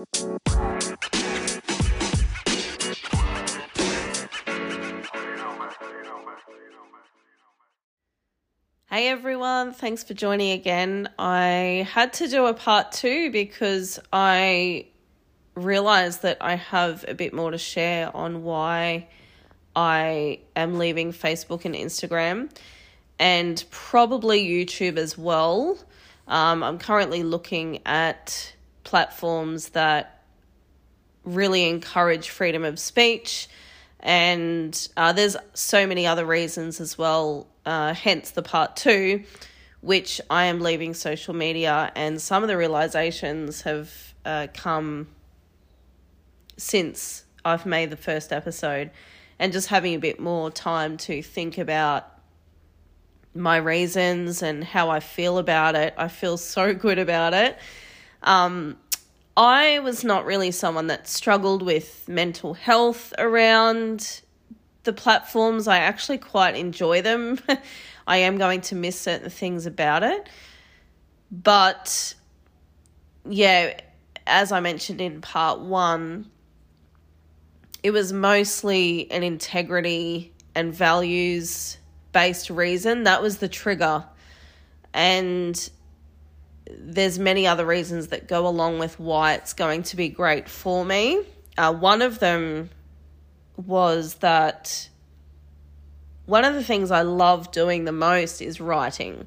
Hey everyone, thanks for joining again. I had to do a part two because I realized that I have a bit more to share on why I am leaving Facebook and Instagram and probably YouTube as well. Um, I'm currently looking at platforms that really encourage freedom of speech, and uh, there's so many other reasons as well uh, hence the part two, which I am leaving social media, and some of the realizations have uh, come since I've made the first episode, and just having a bit more time to think about my reasons and how I feel about it. I feel so good about it. Um, I was not really someone that struggled with mental health around the platforms. I actually quite enjoy them. I am going to miss certain things about it. But yeah, as I mentioned in part one, it was mostly an integrity and values based reason. That was the trigger. And there's many other reasons that go along with why it's going to be great for me. Uh, one of them was that one of the things I love doing the most is writing.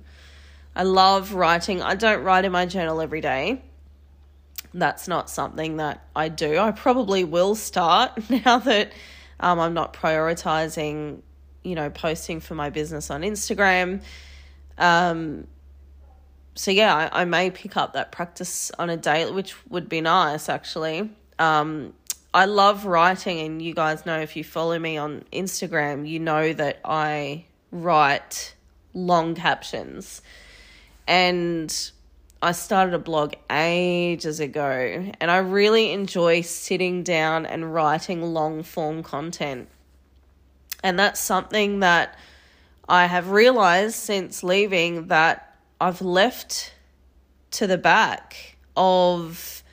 I love writing. I don't write in my journal every day. That's not something that I do. I probably will start now that um, I'm not prioritizing, you know, posting for my business on Instagram. Um, so yeah, I, I may pick up that practice on a daily, which would be nice actually. Um, I love writing, and you guys know if you follow me on Instagram, you know that I write long captions. And I started a blog ages ago, and I really enjoy sitting down and writing long form content. And that's something that I have realized since leaving that I've left to the back of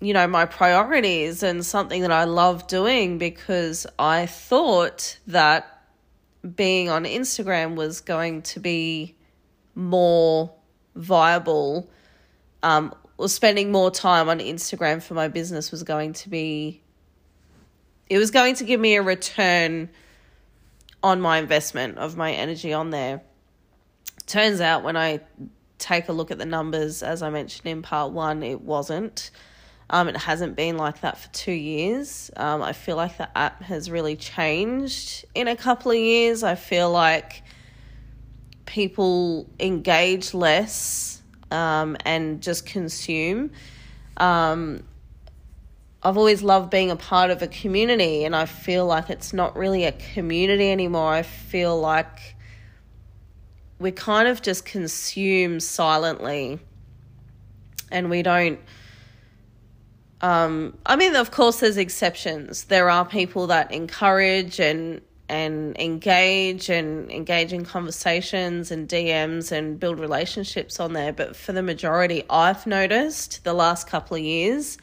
you know, my priorities and something that I love doing because I thought that being on Instagram was going to be more viable, um, or spending more time on Instagram for my business was going to be, it was going to give me a return on my investment of my energy on there. Turns out when I take a look at the numbers, as I mentioned in part one, it wasn't. Um, it hasn't been like that for two years. Um, I feel like the app has really changed in a couple of years. I feel like people engage less um, and just consume. Um, I've always loved being a part of a community, and I feel like it's not really a community anymore. I feel like we kind of just consume silently and we don't um, I mean, of course, there's exceptions. There are people that encourage and and engage and engage in conversations and DMs and build relationships on there. But for the majority, I've noticed the last couple of years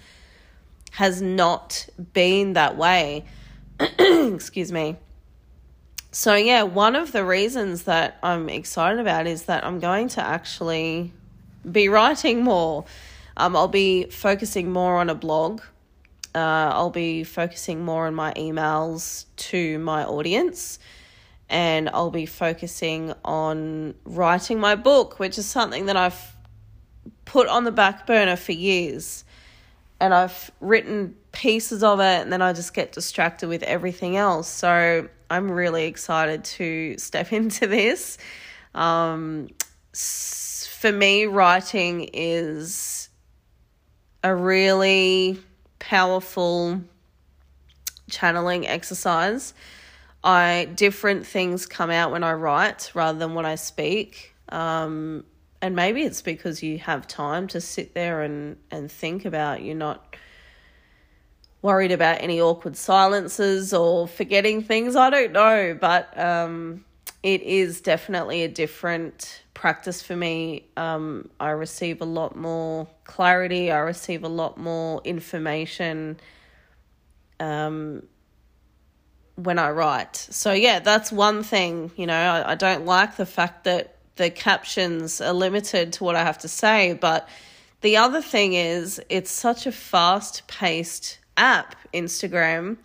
has not been that way. Excuse me. So, yeah, one of the reasons that I'm excited about is that I'm going to actually be writing more. Um, I'll be focusing more on a blog. Uh, I'll be focusing more on my emails to my audience. And I'll be focusing on writing my book, which is something that I've put on the back burner for years. And I've written pieces of it, and then I just get distracted with everything else. So I'm really excited to step into this. Um, for me, writing is a really powerful channeling exercise. I different things come out when I write rather than when I speak. Um, and maybe it's because you have time to sit there and, and think about you're not worried about any awkward silences or forgetting things. I don't know, but um, it is definitely a different practice for me. Um, I receive a lot more clarity, I receive a lot more information um, when I write. So, yeah, that's one thing. You know, I, I don't like the fact that the captions are limited to what I have to say, but the other thing is it's such a fast paced app, Instagram,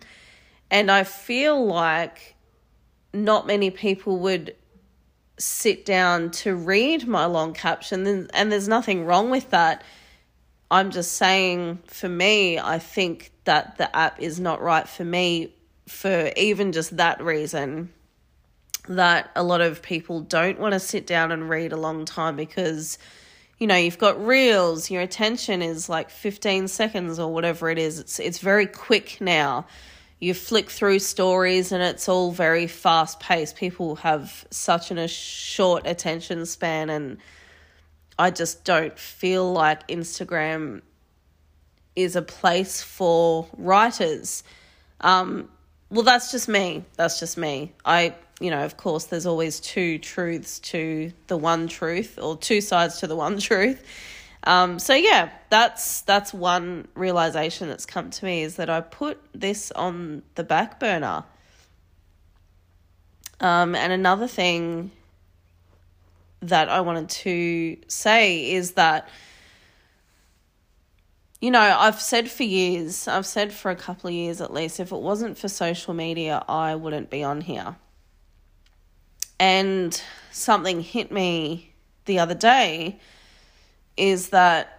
and I feel like not many people would sit down to read my long caption, and there's nothing wrong with that. I'm just saying, for me, I think that the app is not right for me for even just that reason. That a lot of people don't want to sit down and read a long time because, you know, you've got reels, your attention is like 15 seconds or whatever it is. It's, it's very quick now you flick through stories and it's all very fast paced. People have such an, a short attention span, and I just don't feel like Instagram is a place for writers. Um, well, that's just me. That's just me. I, you know, of course, there's always two truths to the one truth, or two sides to the one truth. Um, so yeah, that's that's one realization that's come to me is that I put this on the back burner. Um, and another thing that I wanted to say is that you know, I've said for years, I've said for a couple of years at least, if it wasn't for social media, I wouldn't be on here. And something hit me the other day is that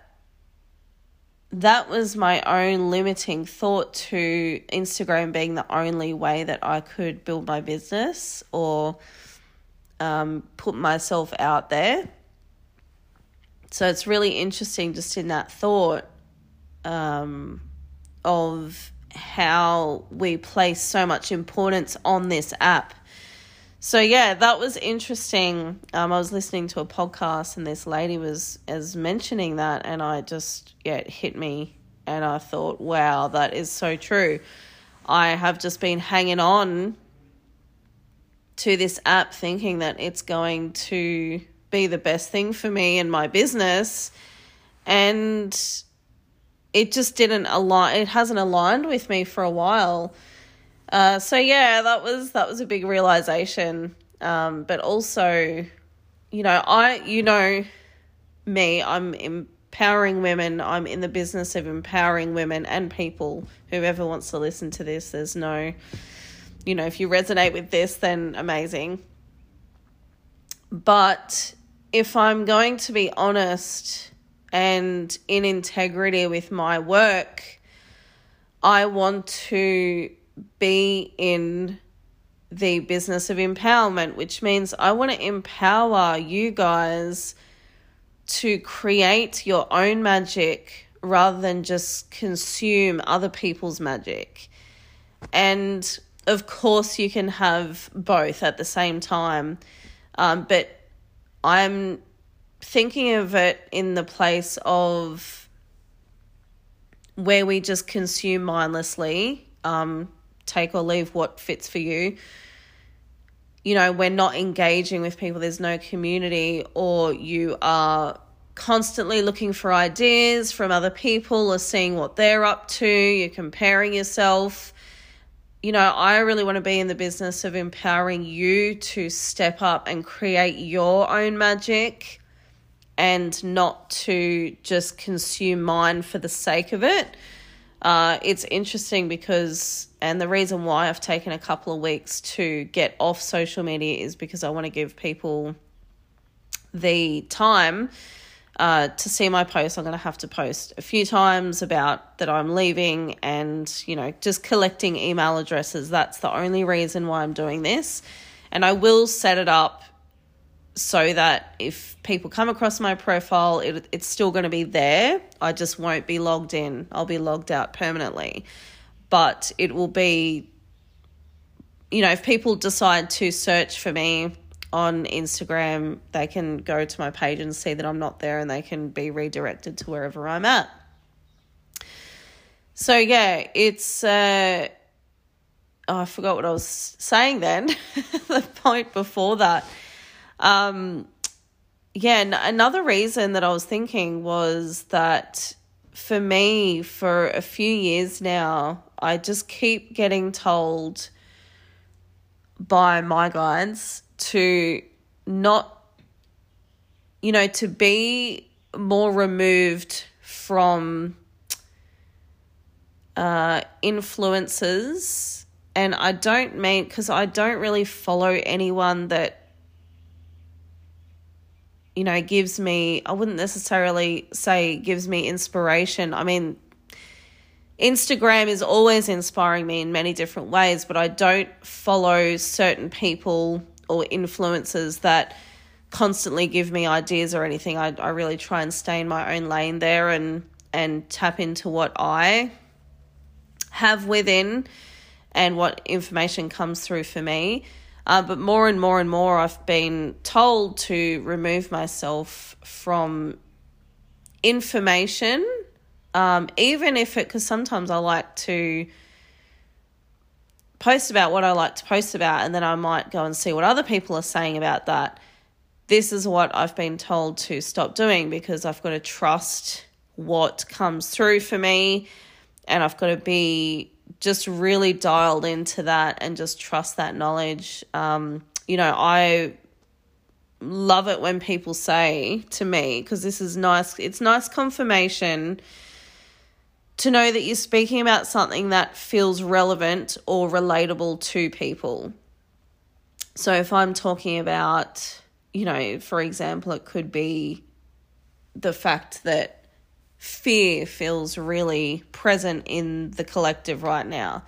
that was my own limiting thought to Instagram being the only way that I could build my business or um, put myself out there. So it's really interesting just in that thought um, of how we place so much importance on this app so yeah, that was interesting. Um, I was listening to a podcast and this lady was as mentioning that, and I just yeah, it hit me, and I thought, wow, that is so true. I have just been hanging on to this app, thinking that it's going to be the best thing for me and my business, and it just didn't align. It hasn't aligned with me for a while. Uh, so yeah, that was that was a big realization. Um, but also, you know, I you know me, I'm empowering women. I'm in the business of empowering women and people. Whoever wants to listen to this, there's no, you know, if you resonate with this, then amazing. But if I'm going to be honest and in integrity with my work, I want to be in the business of empowerment, which means I want to empower you guys to create your own magic rather than just consume other people's magic. And of course, you can have both at the same time. Um, but I'm thinking of it in the place of where we just consume mindlessly. Um, take or leave what fits for you. You know, we're not engaging with people, there's no community, or you are constantly looking for ideas from other people or seeing what they're up to, you're comparing yourself. You know, I really want to be in the business of empowering you to step up and create your own magic and not to just consume mine for the sake of it. Uh, it's interesting because, and the reason why I've taken a couple of weeks to get off social media is because I want to give people the time uh, to see my posts. I'm going to have to post a few times about that I'm leaving and, you know, just collecting email addresses. That's the only reason why I'm doing this. And I will set it up so that if people come across my profile, it, it's still going to be there. I just won't be logged in. I'll be logged out permanently. But it will be, you know, if people decide to search for me on Instagram, they can go to my page and see that I'm not there and they can be redirected to wherever I'm at. So, yeah, it's. Uh, oh, I forgot what I was saying then. the point before that. Um, yeah, another reason that I was thinking was that for me, for a few years now, I just keep getting told by my guides to not, you know, to be more removed from uh, influences. And I don't mean, because I don't really follow anyone that you know, gives me, I wouldn't necessarily say gives me inspiration. I mean, Instagram is always inspiring me in many different ways, but I don't follow certain people or influencers that constantly give me ideas or anything. I, I really try and stay in my own lane there and and tap into what I have within and what information comes through for me. Uh, but more and more and more, I've been told to remove myself from information, um, even if it, because sometimes I like to post about what I like to post about, and then I might go and see what other people are saying about that. This is what I've been told to stop doing because I've got to trust what comes through for me, and I've got to be just really dialed into that and just trust that knowledge. Um, you know, I love it when people say to me, because this is nice, it's nice confirmation to know that you're speaking about something that feels relevant or relatable to people. So if I'm talking about, you know, for example, it could be the fact that fear feels really present in the collective right now.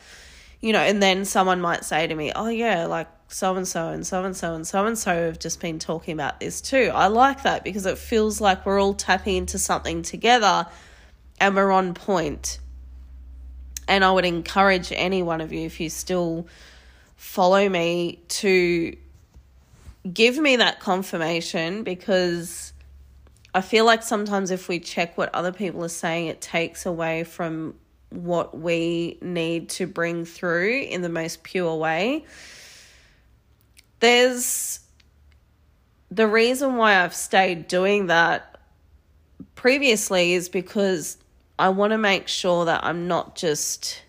You know, and then someone might say to me, Oh, yeah, like so and so and so and so and so and so have just been talking about this too. I like that because it feels like we're all tapping into something together and we're on point. And I would encourage any one of you, if you still follow me, to give me that confirmation because I feel like sometimes if we check what other people are saying, it takes away from what we need to bring through in the most pure way. There's the reason why I've stayed doing that previously is because I want to make sure that I'm not just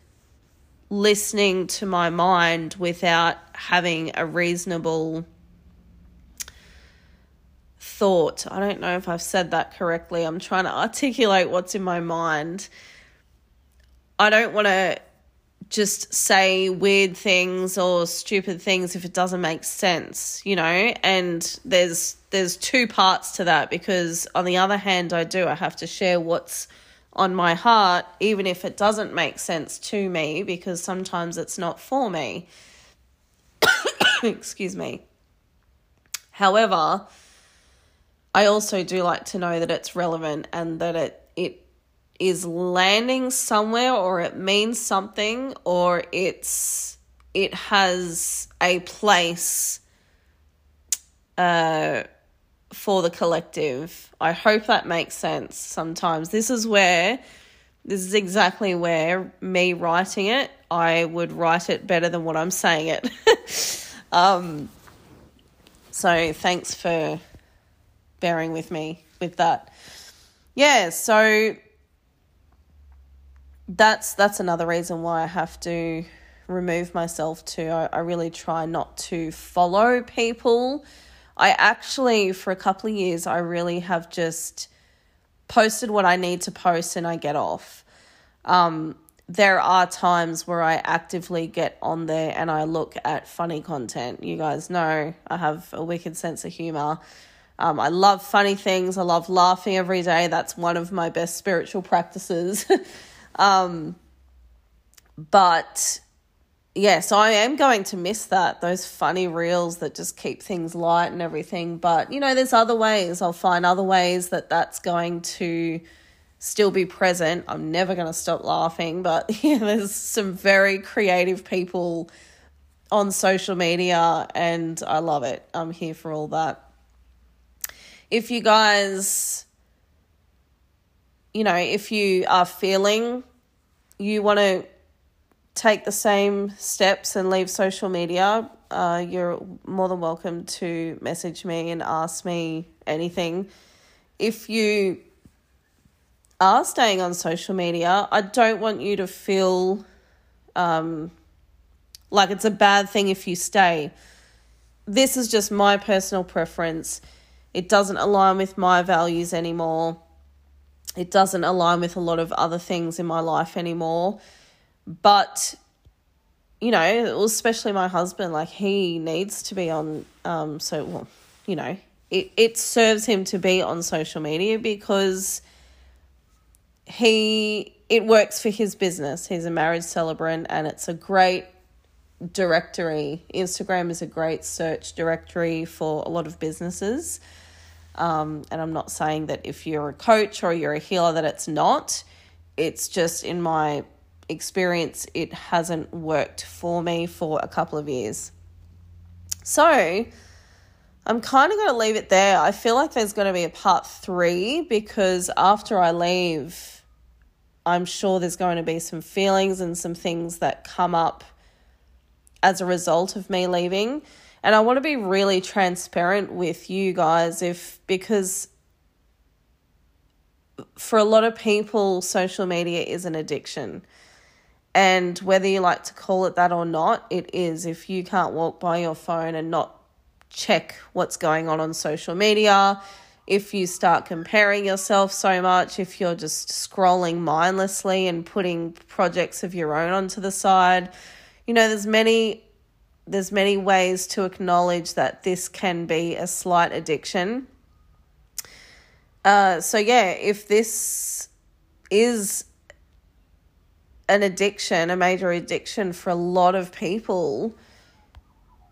listening to my mind without having a reasonable thought. I don't know if I've said that correctly. I'm trying to articulate what's in my mind. I don't want to just say weird things or stupid things if it doesn't make sense, you know? And there's there's two parts to that because on the other hand I do I have to share what's on my heart even if it doesn't make sense to me because sometimes it's not for me. Excuse me. However, I also do like to know that it's relevant and that it it is landing somewhere or it means something or it's it has a place uh for the collective. I hope that makes sense sometimes. This is where this is exactly where me writing it, I would write it better than what I'm saying it. um so thanks for bearing with me with that. Yeah, so that's that's another reason why I have to remove myself too. I, I really try not to follow people. I actually for a couple of years I really have just posted what I need to post and I get off. Um, there are times where I actively get on there and I look at funny content. You guys know I have a wicked sense of humor. Um, I love funny things. I love laughing every day. That's one of my best spiritual practices. um, but yeah, so I am going to miss that, those funny reels that just keep things light and everything. But, you know, there's other ways. I'll find other ways that that's going to still be present. I'm never going to stop laughing. But yeah, there's some very creative people on social media and I love it. I'm here for all that if you guys, you know, if you are feeling you want to take the same steps and leave social media, uh, you're more than welcome to message me and ask me anything. If you are staying on social media, I don't want you to feel um, like it's a bad thing if you stay. This is just my personal preference. It doesn't align with my values anymore. It doesn't align with a lot of other things in my life anymore. But, you know, especially my husband, like he needs to be on, um, so, well, you know, it, it serves him to be on social media because he it works for his business. He's a marriage celebrant and it's a great directory. Instagram is a great search directory for a lot of businesses. Um, and I'm not saying that if you're a coach or you're a healer that it's not. It's just in my experience, it hasn't worked for me for a couple of years. So I'm kind of going to leave it there. I feel like there's going to be a part three because after I leave, I'm sure there's going to be some feelings and some things that come up as a result of me leaving. And I want to be really transparent with you guys if because for a lot of people social media is an addiction. And whether you like to call it that or not, it is. If you can't walk by your phone and not check what's going on on social media, if you start comparing yourself so much, if you're just scrolling mindlessly and putting projects of your own onto the side, you know, there's many there's many ways to acknowledge that this can be a slight addiction. Uh, so yeah, if this is an addiction, a major addiction for a lot of people,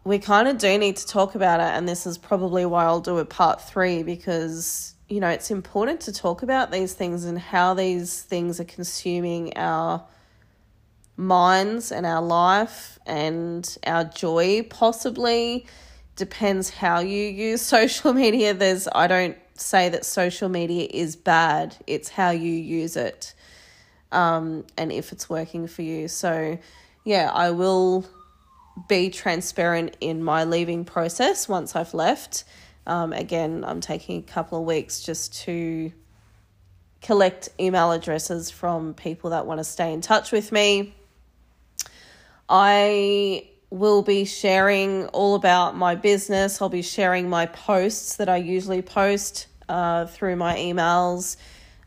we kind of do need to talk about it. And this is probably why I'll do a part three because, you know, it's important to talk about these things and how these things are consuming our minds and our life and our joy, possibly. Depends how you use social media. There's, I don't say that social media is bad, it's how you use it um, and if it's working for you. So, yeah, I will be transparent in my leaving process once I've left. Um, again, I'm taking a couple of weeks just to collect email addresses from people that want to stay in touch with me. I will be sharing all about my business. I'll be sharing my posts that I usually post uh, through my emails.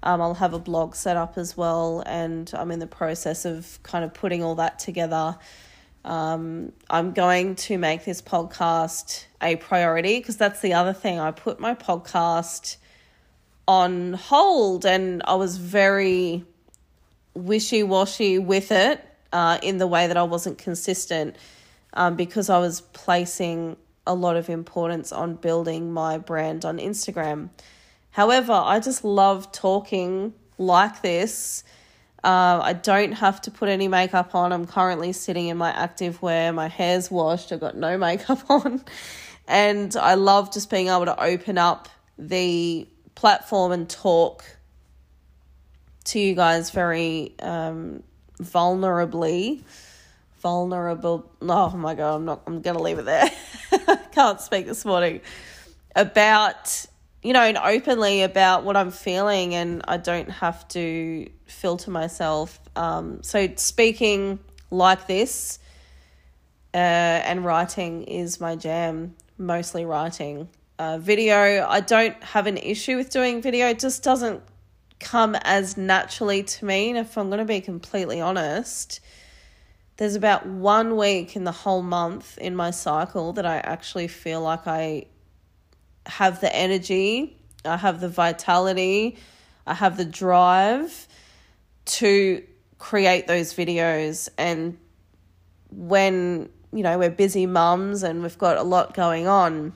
Um, I'll have a blog set up as well, and I'm in the process of kind of putting all that together. Um, I'm going to make this podcast a priority because that's the other thing. I put my podcast on hold and I was very wishy washy with it uh, in the way that I wasn't consistent um, because I was placing a lot of importance on building my brand on Instagram. However, I just love talking like this uh, I don't have to put any makeup on. I'm currently sitting in my active wear. My hair's washed. I've got no makeup on. And I love just being able to open up the platform and talk to you guys very um, vulnerably. Vulnerable. Oh my God, I'm not, I'm to leave it there. Can't speak this morning. About you know, and openly about what I'm feeling, and I don't have to filter myself. Um, so, speaking like this uh, and writing is my jam, mostly writing. Uh, video, I don't have an issue with doing video, it just doesn't come as naturally to me. And if I'm going to be completely honest, there's about one week in the whole month in my cycle that I actually feel like I have the energy, I have the vitality, I have the drive to create those videos. And when, you know, we're busy mums and we've got a lot going on,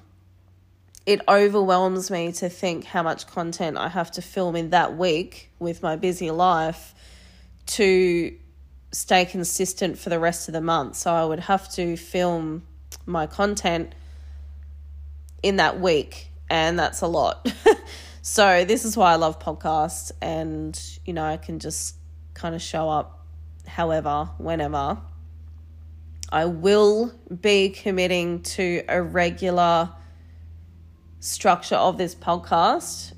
it overwhelms me to think how much content I have to film in that week with my busy life to stay consistent for the rest of the month. So I would have to film my content in that week, and that's a lot. so this is why I love podcasts, and you know I can just kind of show up, however, whenever. I will be committing to a regular structure of this podcast.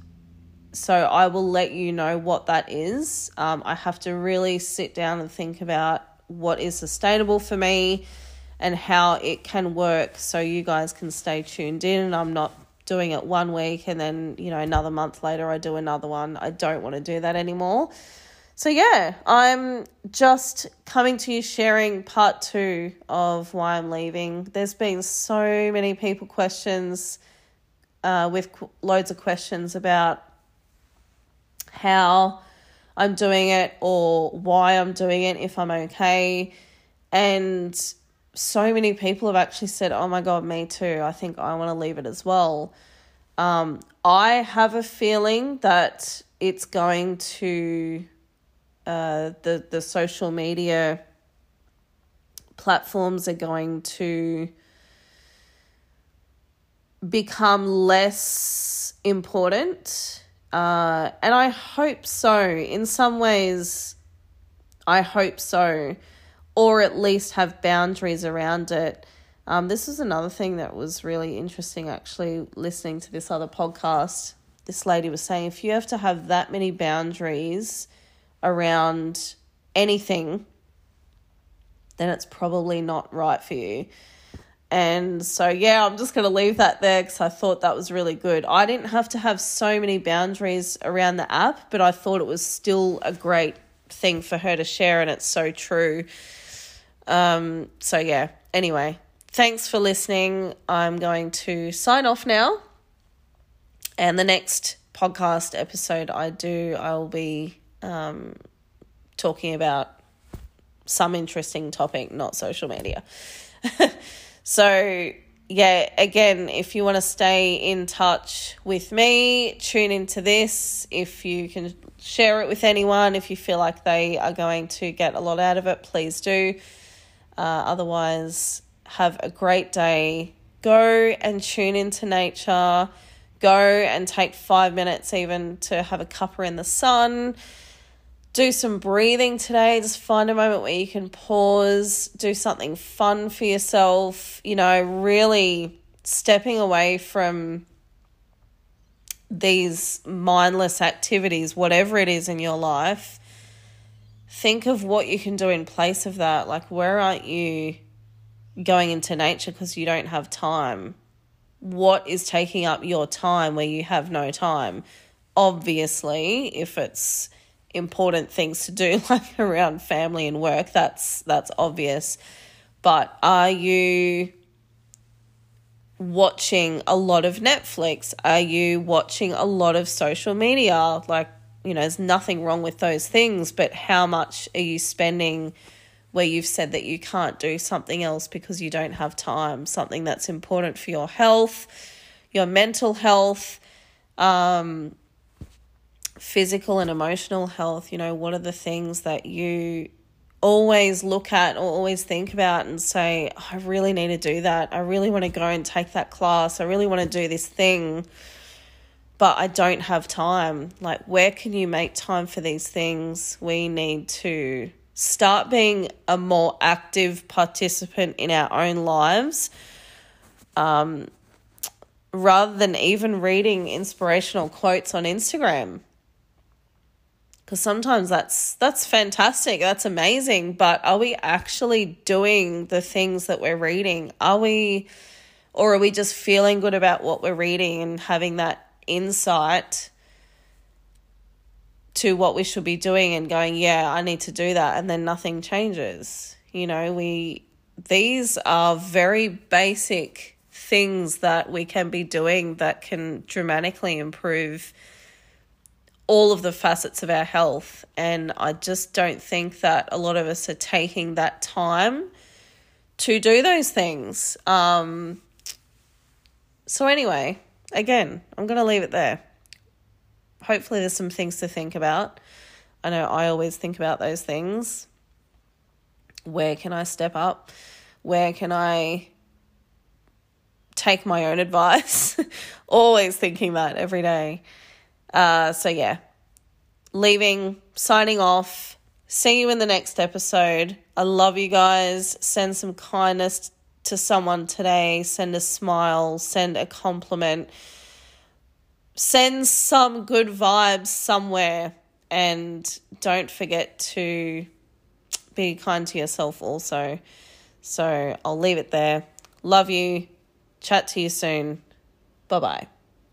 So I will let you know what that is. Um, I have to really sit down and think about what is sustainable for me and how it can work so you guys can stay tuned in and I'm not doing it one week and then, you know, another month later I do another one. I don't want to do that anymore. So, yeah, I'm just coming to you sharing part two of why I'm leaving. There's been so many people questions uh, with qu- loads of questions about how I'm doing it or why I'm doing it, if I'm okay. And so many people have actually said, Oh my God, me too. I think I want to leave it as well. Um, I have a feeling that it's going to uh, the the social media platforms are going to become less important. Uh, and I hope so. In some ways, I hope so or at least have boundaries around it. Um, this is another thing that was really interesting actually listening to this other podcast. This lady was saying if you have to have that many boundaries around anything, then it's probably not right for you. And so, yeah, I'm just going to leave that there because I thought that was really good. I didn't have to have so many boundaries around the app, but I thought it was still a great thing for her to share, and it's so true. Um, so, yeah, anyway, thanks for listening. I'm going to sign off now. And the next podcast episode I do, I'll be um, talking about some interesting topic, not social media. so, yeah, again, if you want to stay in touch with me, tune into this. If you can share it with anyone, if you feel like they are going to get a lot out of it, please do. Uh, otherwise, have a great day. Go and tune into nature. Go and take five minutes even to have a cuppa in the sun. Do some breathing today. Just find a moment where you can pause, do something fun for yourself. You know, really stepping away from these mindless activities, whatever it is in your life, think of what you can do in place of that. Like, where aren't you going into nature because you don't have time? What is taking up your time where you have no time? Obviously, if it's important things to do like around family and work, that's that's obvious. But are you watching a lot of Netflix? Are you watching a lot of social media? Like you know, there's nothing wrong with those things, but how much are you spending where you've said that you can't do something else because you don't have time, something that's important for your health, your mental health, um, physical and emotional health? You know, what are the things that you always look at or always think about and say, I really need to do that. I really want to go and take that class. I really want to do this thing but I don't have time. Like, where can you make time for these things? We need to start being a more active participant in our own lives um, rather than even reading inspirational quotes on Instagram. Because sometimes that's that's fantastic, that's amazing, but are we actually doing the things that we're reading? Are we, or are we just feeling good about what we're reading and having that insight to what we should be doing and going, yeah, I need to do that, and then nothing changes. You know, we these are very basic things that we can be doing that can dramatically improve all of the facets of our health. And I just don't think that a lot of us are taking that time to do those things. Um, so, anyway, again, I'm going to leave it there. Hopefully, there's some things to think about. I know I always think about those things. Where can I step up? Where can I take my own advice? always thinking that every day. Uh, so, yeah, leaving, signing off. See you in the next episode. I love you guys. Send some kindness to someone today. Send a smile. Send a compliment. Send some good vibes somewhere. And don't forget to be kind to yourself also. So I'll leave it there. Love you. Chat to you soon. Bye bye.